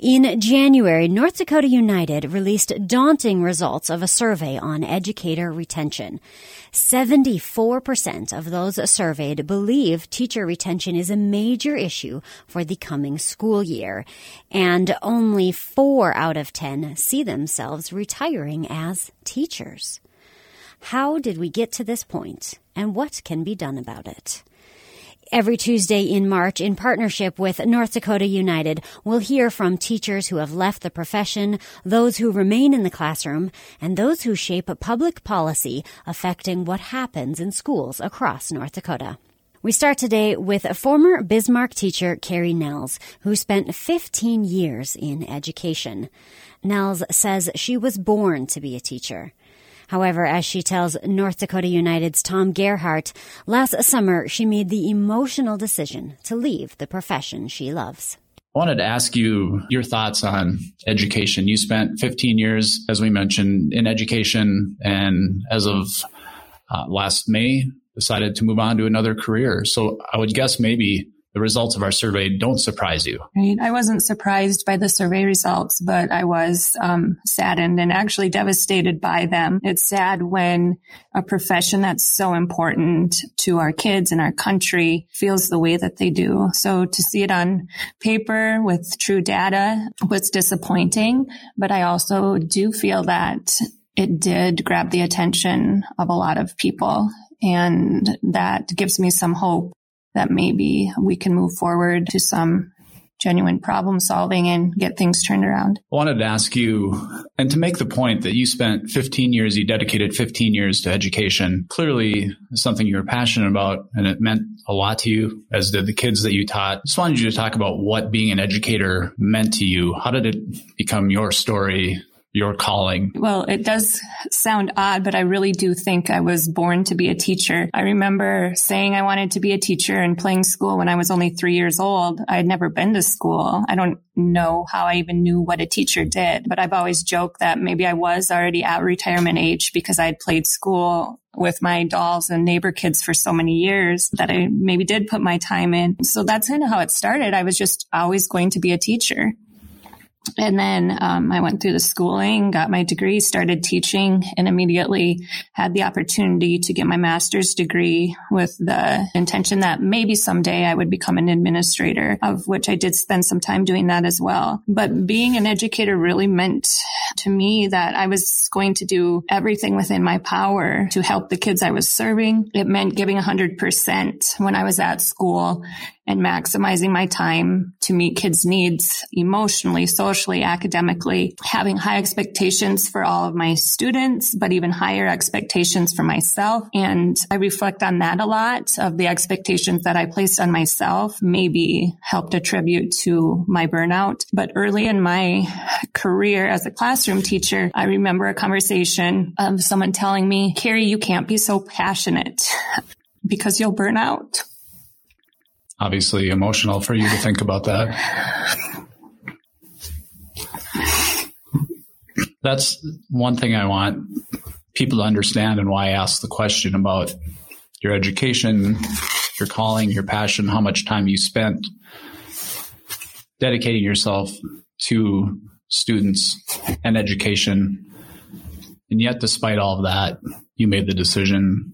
In January, North Dakota United released daunting results of a survey on educator retention. 74% of those surveyed believe teacher retention is a major issue for the coming school year, and only 4 out of 10 see themselves retiring as teachers. How did we get to this point, and what can be done about it? Every Tuesday in March, in partnership with North Dakota United, we'll hear from teachers who have left the profession, those who remain in the classroom, and those who shape a public policy affecting what happens in schools across North Dakota. We start today with a former Bismarck teacher, Kari Nehls, who spent 15 years in education. Nehls says she was born to be a teacher. However, as she tells North Dakota United's Tom Gerhardt, last summer she made the emotional decision to leave the profession she loves. I wanted to ask you your thoughts on education. You spent 15 years, as we mentioned, in education, and as of uh, last May, decided to move on to another career. So I would guess maybe the results of our survey don't surprise you. Right. I wasn't surprised by the survey results, but I was um, saddened and actually devastated by them. It's sad when a profession that's so important to our kids and our country feels the way that they do. So to see it on paper with true data was disappointing, but I also do feel that it did grab the attention of a lot of people and that gives me some hope that maybe we can move forward to some genuine problem solving and get things turned around. I wanted to ask you, and to make the point that you spent 15 years, you dedicated 15 years to education, clearly something you were passionate about and it meant a lot to you, as did the kids that you taught. Just wanted you to talk about what being an educator meant to you. How did it become your story? Your calling? Well, it does sound odd, but I really do think I was born to be a teacher. I remember saying I wanted to be a teacher and playing school when I was only three years old. I had never been to school. I don't know how I even knew what a teacher did, but I've always joked that maybe I was already at retirement age because I had played school with my dolls and neighbor kids for so many years that I maybe did put my time in. So that's kind of how it started. I was just always going to be a teacher. And then um, I went through the schooling, got my degree, started teaching, and immediately had the opportunity to get my master's degree with the intention that maybe someday I would become an administrator, of which I did spend some time doing that as well. But being an educator really meant to me that I was going to do everything within my power to help the kids I was serving. It meant giving 100% when I was at school and maximizing my time to meet kids' needs emotionally, socially, academically, having high expectations for all of my students, but even higher expectations for myself. And I reflect on that a lot of the expectations that I placed on myself maybe helped attribute to my burnout. But early in my career as a classroom teacher, I remember a conversation of someone telling me, Kari, you can't be so passionate because you'll burn out obviously emotional for you to think about that. That's one thing I want people to understand and why I ask the question about your education, your calling, your passion, how much time you spent dedicating yourself to students and education. And yet, despite all of that, you made the decision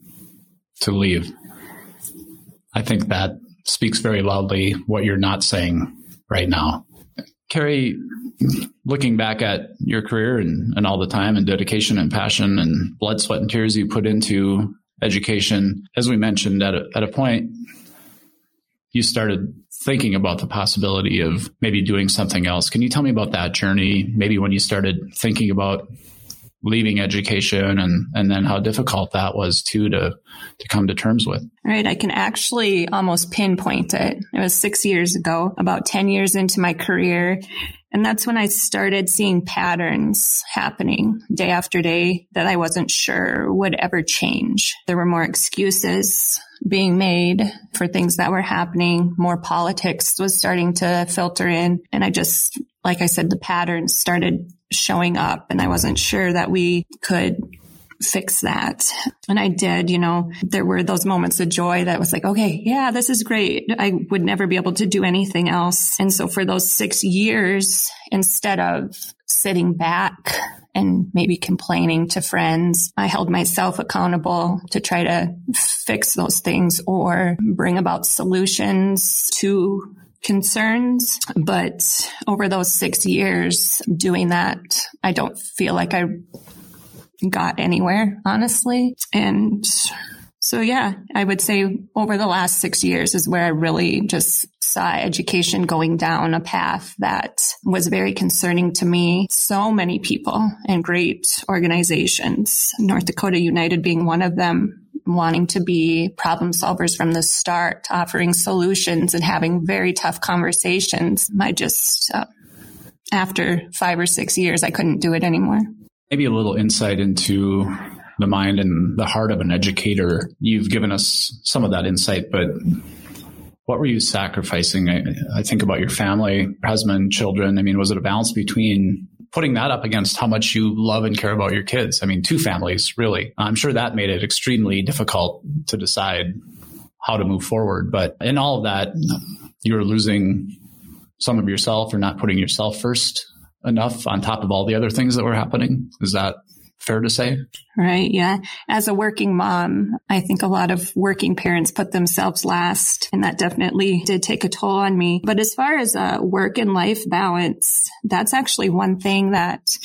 to leave. I think that speaks very loudly what you're not saying right now. Kari, looking back at your career and, and all the time and dedication and passion and blood, sweat, and tears you put into education, as we mentioned at a, at a point, you started thinking about the possibility of maybe doing something else. Can you tell me about that journey? Maybe when you started thinking about leaving education and and then how difficult that was too to to come to terms with. Right, I can actually almost pinpoint it. It was 6 years ago, about 10 years into my career, and that's when I started seeing patterns happening day after day that I wasn't sure would ever change. There were more excuses being made for things that were happening. More politics was starting to filter in. And I just, like I said, the patterns started showing up and I wasn't sure that we could fix that. And I did, you know, there were those moments of joy that was like, okay, yeah, this is great. I would never be able to do anything else. And so for those six years, instead of sitting back and maybe complaining to friends, I held myself accountable to try to fix those things or bring about solutions to concerns. But over those six years doing that, I don't feel like I got anywhere, honestly. And so, yeah, I would say over the last six years is where I really just saw education going down a path that was very concerning to me. So many people and great organizations, North Dakota United being one of them, wanting to be problem solvers from the start, offering solutions and having very tough conversations. I just, uh, after five or six years, I couldn't do it anymore. Maybe a little insight into the mind and the heart of an educator. You've given us some of that insight, but what were you sacrificing? I, I, think about your family, husband, children. I mean, was it a balance between putting that up against how much you love and care about your kids? I mean, two families, really. I'm sure that made it extremely difficult to decide how to move forward. But in all of that, you're losing some of yourself or not putting yourself first enough on top of all the other things that were happening. Is that fair to say? Right. Yeah. As a working mom, I think a lot of working parents put themselves last and that definitely did take a toll on me. But as far as a work and life balance, that's actually one thing that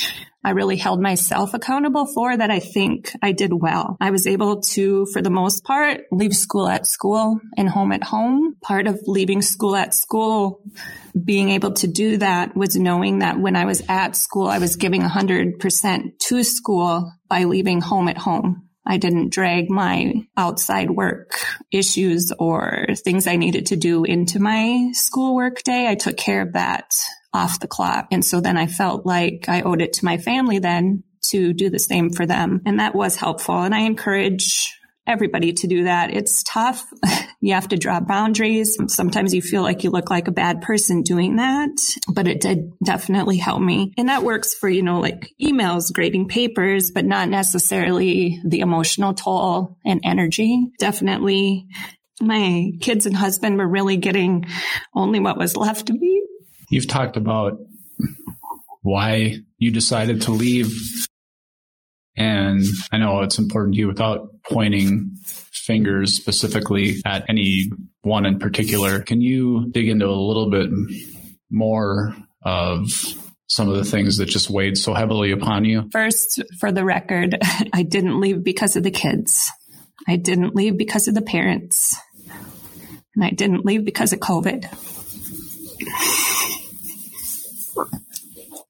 I really held myself accountable for that I think I did well. I was able to, for the most part, leave school at school and home at home. Part of leaving school at school, being able to do that was knowing that when I was at school, I was giving 100% to school by leaving home at home. I didn't drag my outside work issues or things I needed to do into my schoolwork day. I took care of that off the clock. And so then I felt like I owed it to my family then to do the same for them. And that was helpful. And I encourage everybody to do that. It's tough. you have to draw boundaries. Sometimes you feel like you look like a bad person doing that, but it did definitely help me. And that works for, you know, like emails, grading papers, but not necessarily the emotional toll and energy. Definitely my kids and husband were really getting only what was left of me You've talked about why you decided to leave. And I know it's important to you without pointing fingers specifically at any one in particular. Can you dig into a little bit more of some of the things that just weighed so heavily upon you? First, for the record, I didn't leave because of the kids. I didn't leave because of the parents. And I didn't leave because of COVID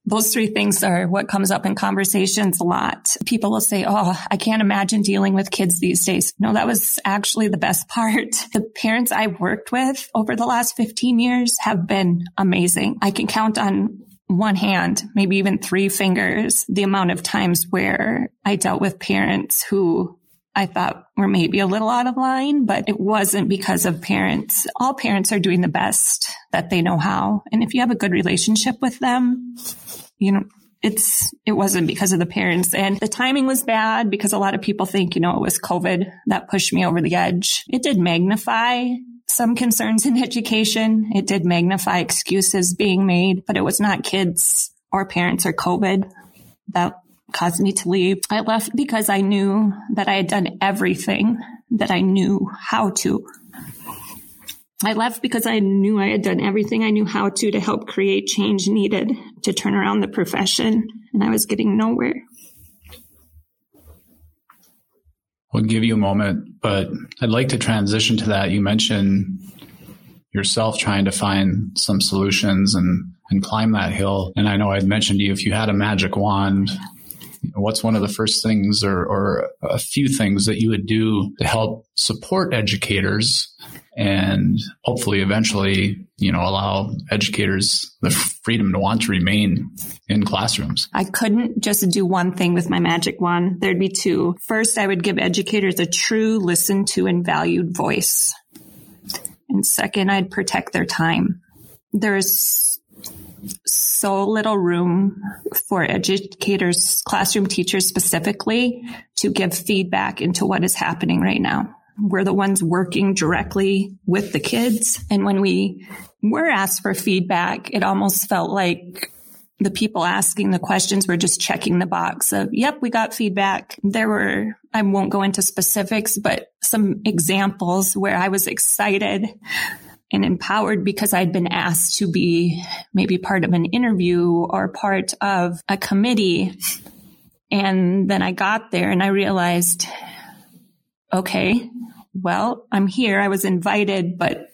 those three things are what comes up in conversations a lot. People will say, Oh, I can't imagine dealing with kids these days. No, that was actually the best part. The parents I worked with over the last 15 years have been amazing. I can count on one hand, maybe even three fingers, the amount of times where I dealt with parents who I thought we were maybe a little out of line, but it wasn't because of parents. All parents are doing the best that they know how. And if you have a good relationship with them, you know, it's, it wasn't because of the parents and the timing was bad because a lot of people think, you know, it was COVID that pushed me over the edge. It did magnify some concerns in education. It did magnify excuses being made, but it was not kids or parents or COVID that caused me to leave. I left because I knew that I had done everything that I knew how to. I left because I knew I had done everything I knew how to to help create change needed to turn around the profession, and I was getting nowhere. We'll give you a moment, but I'd like to transition to that. You mentioned yourself trying to find some solutions and, and climb that hill. And I know I'd mentioned to you if you had a magic wand, what's one of the first things or, or a few things that you would do to help support educators and hopefully eventually, you know, allow educators the freedom to want to remain in classrooms. I couldn't just do one thing with my magic wand. There'd be two. First, I would give educators a true listen to and valued voice. And second, I'd protect their time. There's so little room for educators, classroom teachers specifically, to give feedback into what is happening right now. We're the ones working directly with the kids. And when we were asked for feedback, it almost felt like the people asking the questions were just checking the box of, yep, we got feedback. There were, I won't go into specifics, but some examples where I was excited and empowered because I'd been asked to be maybe part of an interview or part of a committee. And then I got there and I realized, okay, well, I'm here. I was invited, but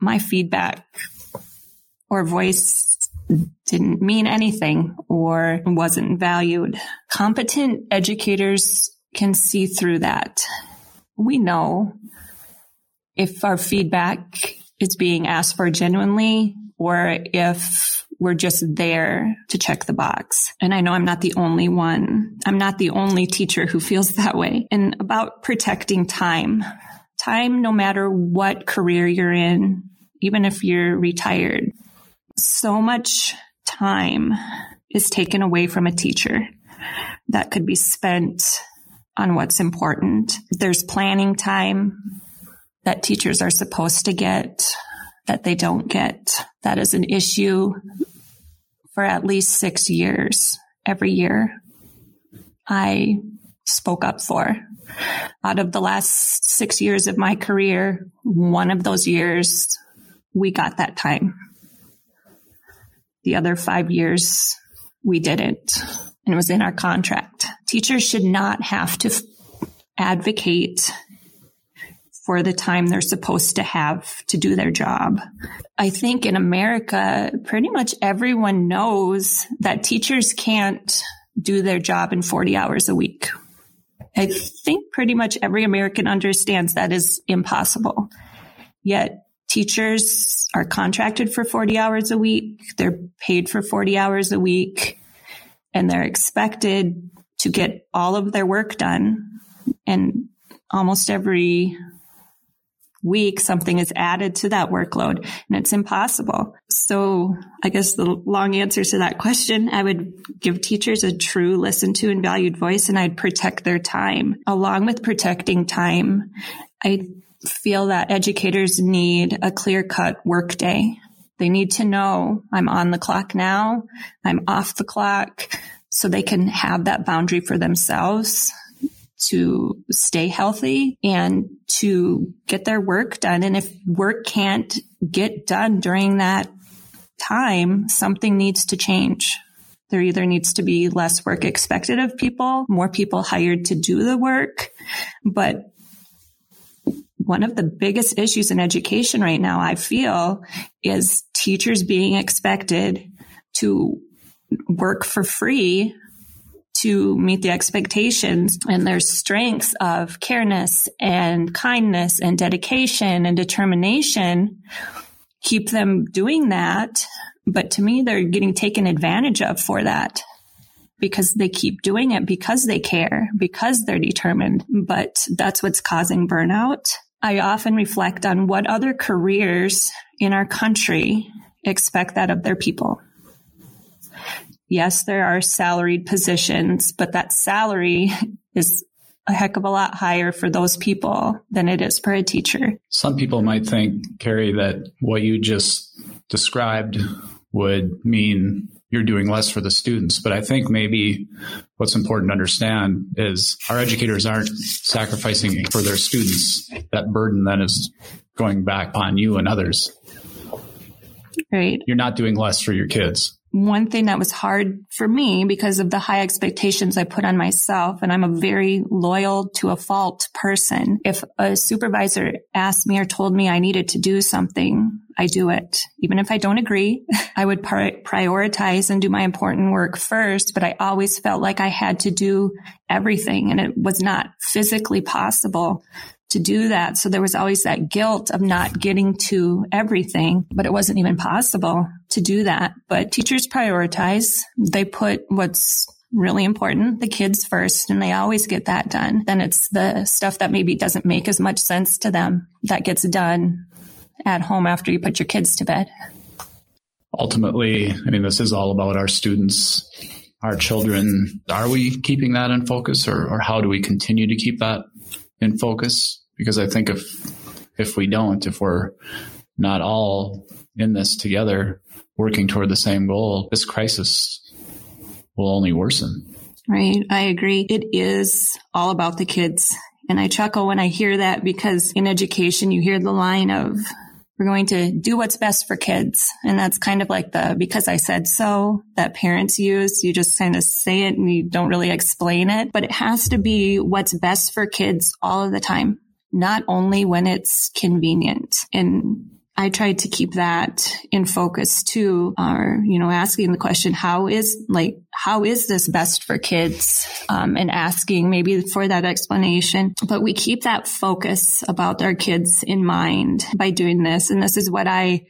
my feedback or voice didn't mean anything or wasn't valued. Competent educators can see through that. We know if our feedback is being asked for genuinely or if we're just there to check the box. And I know I'm not the only one. I'm not the only teacher who feels that way. And about protecting time, time, no matter what career you're in, even if you're retired, so much time is taken away from a teacher that could be spent on what's important. There's planning time that teachers are supposed to get that they don't get. That is an issue for at least six years every year. I spoke up for. Out of the last six years of my career, one of those years, we got that time. The other five years, we didn't. And it was in our contract. Teachers should not have to advocate for the time they're supposed to have to do their job. I think in America, pretty much everyone knows that teachers can't do their job in 40 hours a week. I think pretty much every American understands that is impossible. Yet teachers are contracted for 40 hours a week. They're paid for 40 hours a week and they're expected to get all of their work done. And almost every week, something is added to that workload and it's impossible. So I guess the long answer to that question, I would give teachers a true listen to and valued voice and I'd protect their time. Along with protecting time, I feel that educators need a clear cut workday. They need to know I'm on the clock now. I'm off the clock so they can have that boundary for themselves to stay healthy and to get their work done. And if work can't get done during that time, something needs to change. There either needs to be less work expected of people, more people hired to do the work, but one of the biggest issues in education right now, I feel, is teachers being expected to work for free to meet the expectations and their strengths of careness and kindness and dedication and determination keep them doing that. But to me, they're getting taken advantage of for that because they keep doing it because they care, because they're determined. But that's what's causing burnout. I often reflect on what other careers in our country expect that of their people. Yes, there are salaried positions, but that salary is a heck of a lot higher for those people than it is for a teacher. Some people might think, Kari, that what you just described would mean you're doing less for the students. But I think maybe what's important to understand is our educators aren't sacrificing for their students. That burden then is going back upon you and others. Right. You're not doing less for your kids one thing that was hard for me because of the high expectations I put on myself. And I'm a very loyal to a fault person. If a supervisor asked me or told me I needed to do something, I do it. Even if I don't agree, I would prioritize and do my important work first, but I always felt like I had to do everything and it was not physically possible to do that. So there was always that guilt of not getting to everything, but it wasn't even possible to do that. But teachers prioritize. They put what's really important, the kids first, and they always get that done. Then it's the stuff that maybe doesn't make as much sense to them that gets done at home after you put your kids to bed. ultimately, I mean, this is all about our students, our children. Are we keeping that in focus or, or how do we continue to keep that in focus? Because I think if, if we don't, if we're not all in this together, working toward the same goal, this crisis will only worsen. Right. I agree. It is all about the kids. And I chuckle when I hear that because in education, you hear the line of, we're going to do what's best for kids. And that's kind of like the because I said so that parents use. You just kind of say it and you don't really explain it, but it has to be what's best for kids all of the time, not only when it's convenient. And I tried to keep that in focus too, or, you know, asking the question, how is like, how is this best for kids? Um, and asking maybe for that explanation. But we keep that focus about our kids in mind by doing this. And this is what I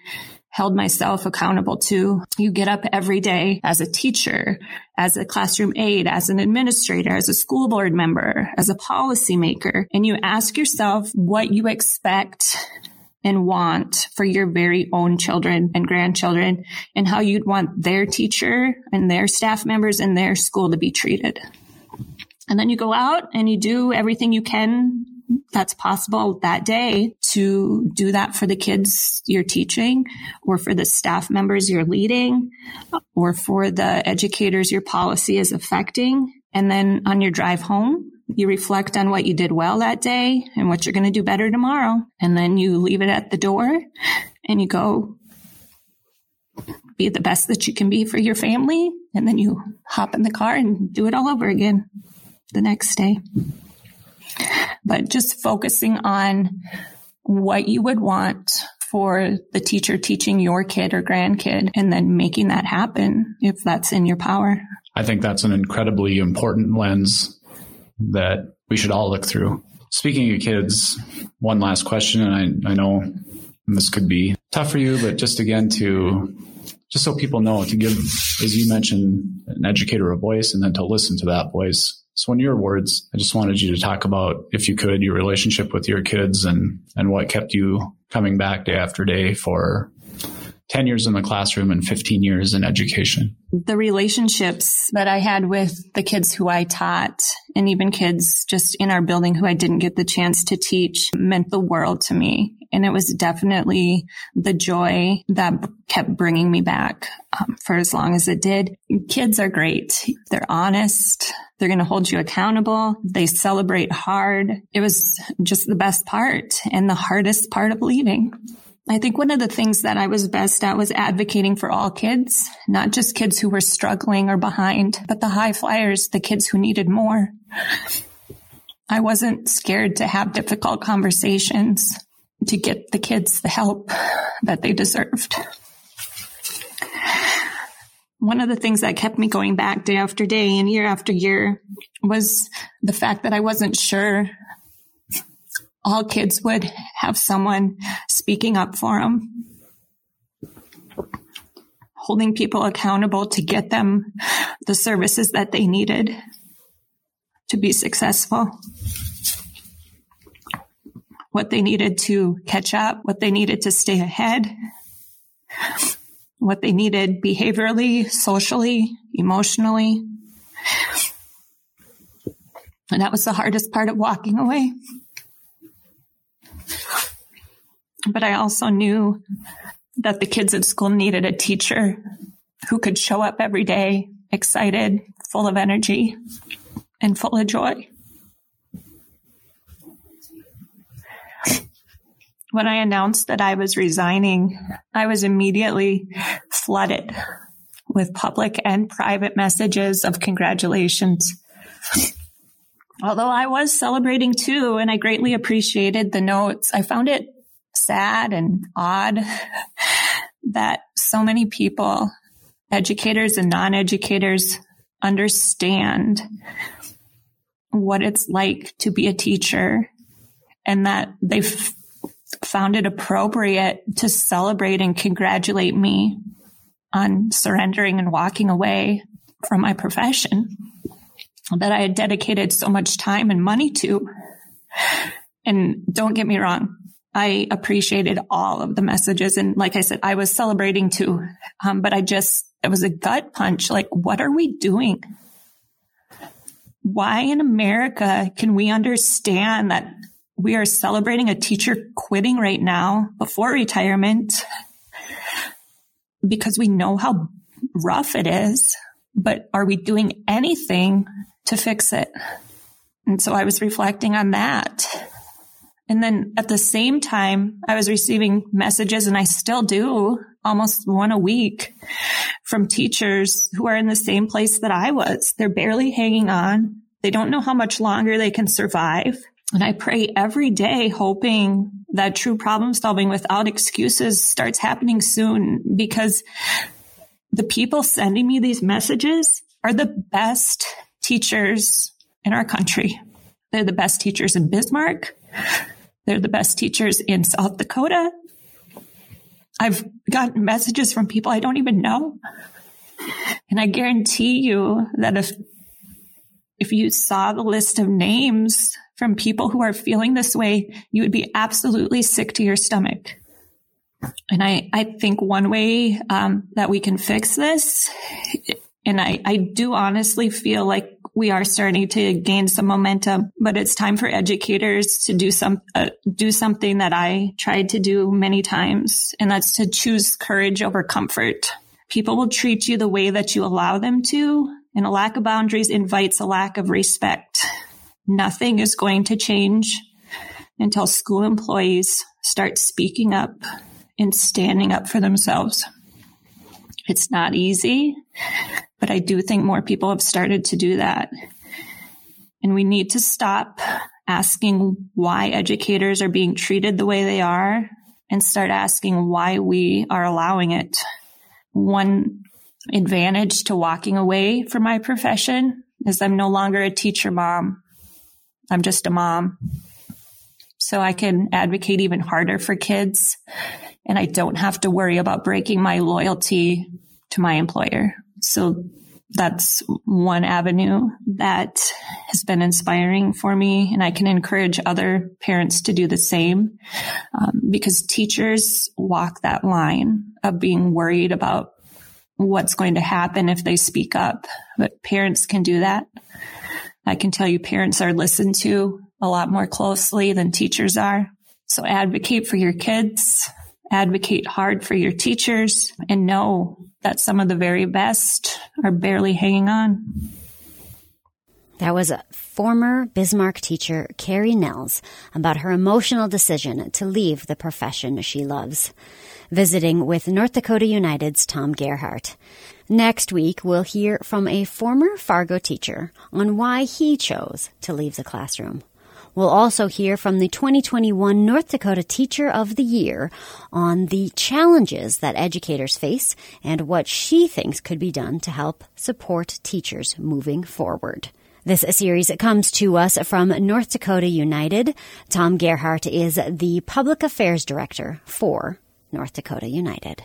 held myself accountable to. You get up every day as a teacher, as a classroom aide, as an administrator, as a school board member, as a policymaker, and you ask yourself what you expect and want for your very own children and grandchildren and how you'd want their teacher and their staff members in their school to be treated. And then you go out and you do everything you can that's possible that day to do that for the kids you're teaching or for the staff members you're leading or for the educators your policy is affecting. And then on your drive home, you reflect on what you did well that day and what you're going to do better tomorrow. And then you leave it at the door and you go be the best that you can be for your family. And then you hop in the car and do it all over again the next day. But just focusing on what you would want for the teacher teaching your kid or grandkid and then making that happen if that's in your power. I think that's an incredibly important lens that we should all look through. Speaking of kids, one last question, and I, I know this could be tough for you, but just again to just so people know to give, as you mentioned, an educator a voice and then to listen to that voice. So in your words, I just wanted you to talk about, if you could, your relationship with your kids and, and what kept you coming back day after day for 10 years in the classroom and 15 years in education? The relationships that I had with the kids who I taught and even kids just in our building who I didn't get the chance to teach meant the world to me. And it was definitely the joy that kept bringing me back um, for as long as it did. Kids are great. They're honest. They're going to hold you accountable. They celebrate hard. It was just the best part and the hardest part of leaving. I think one of the things that I was best at was advocating for all kids, not just kids who were struggling or behind, but the high flyers, the kids who needed more. I wasn't scared to have difficult conversations to get the kids the help that they deserved. One of the things that kept me going back day after day and year after year was the fact that I wasn't sure all kids would have someone speaking up for them, holding people accountable to get them the services that they needed to be successful. What they needed to catch up, what they needed to stay ahead, what they needed behaviorally, socially, emotionally. And that was the hardest part of walking away. But I also knew that the kids at school needed a teacher who could show up every day excited, full of energy, and full of joy. When I announced that I was resigning, I was immediately flooded with public and private messages of congratulations. Although I was celebrating too, and I greatly appreciated the notes, I found it sad and odd that so many people, educators and non-educators, understand what it's like to be a teacher and that they've found it appropriate to celebrate and congratulate me on surrendering and walking away from my profession that I had dedicated so much time and money to. And don't get me wrong, I appreciated all of the messages. And like I said, I was celebrating too. Um, but I just, it was a gut punch. Like, what are we doing? Why in America can we understand that we are celebrating a teacher quitting right now before retirement because we know how rough it is, but are we doing anything to fix it? And so I was reflecting on that. And then at the same time, I was receiving messages and I still do almost one a week from teachers who are in the same place that I was. They're barely hanging on. They don't know how much longer they can survive. And I pray every day hoping that true problem solving without excuses starts happening soon because the people sending me these messages are the best teachers in our country. They're the best teachers in Bismarck. They're the best teachers in South Dakota. I've gotten messages from people I don't even know. And I guarantee you that if, if you saw the list of names from people who are feeling this way, you would be absolutely sick to your stomach. And I, I think one way um, that we can fix this, and I, I do honestly feel like we are starting to gain some momentum, but it's time for educators to do some, uh, do something that I tried to do many times. And that's to choose courage over comfort. People will treat you the way that you allow them to. And a lack of boundaries invites a lack of respect. Nothing is going to change until school employees start speaking up and standing up for themselves. It's not easy, but I do think more people have started to do that. And we need to stop asking why educators are being treated the way they are and start asking why we are allowing it. One advantage to walking away from my profession is I'm no longer a teacher mom. I'm just a mom. So I can advocate even harder for kids and I don't have to worry about breaking my loyalty to my employer. So that's one avenue that has been inspiring for me. And I can encourage other parents to do the same um, because teachers walk that line of being worried about what's going to happen if they speak up. But parents can do that. I can tell you parents are listened to a lot more closely than teachers are. So advocate for your kids, advocate hard for your teachers, and know that some of the very best are barely hanging on. That was a former Bismarck teacher, Kari Nehls, about her emotional decision to leave the profession she loves. Visiting with North Dakota United's Tom Gerhardt. Next week, we'll hear from a former Fargo teacher on why he chose to leave the classroom. We'll also hear from the 2021 North Dakota Teacher of the Year on the challenges that educators face and what she thinks could be done to help support teachers moving forward. This series comes to us from North Dakota United. Tom Gerhardt is the Public Affairs Director for North Dakota United.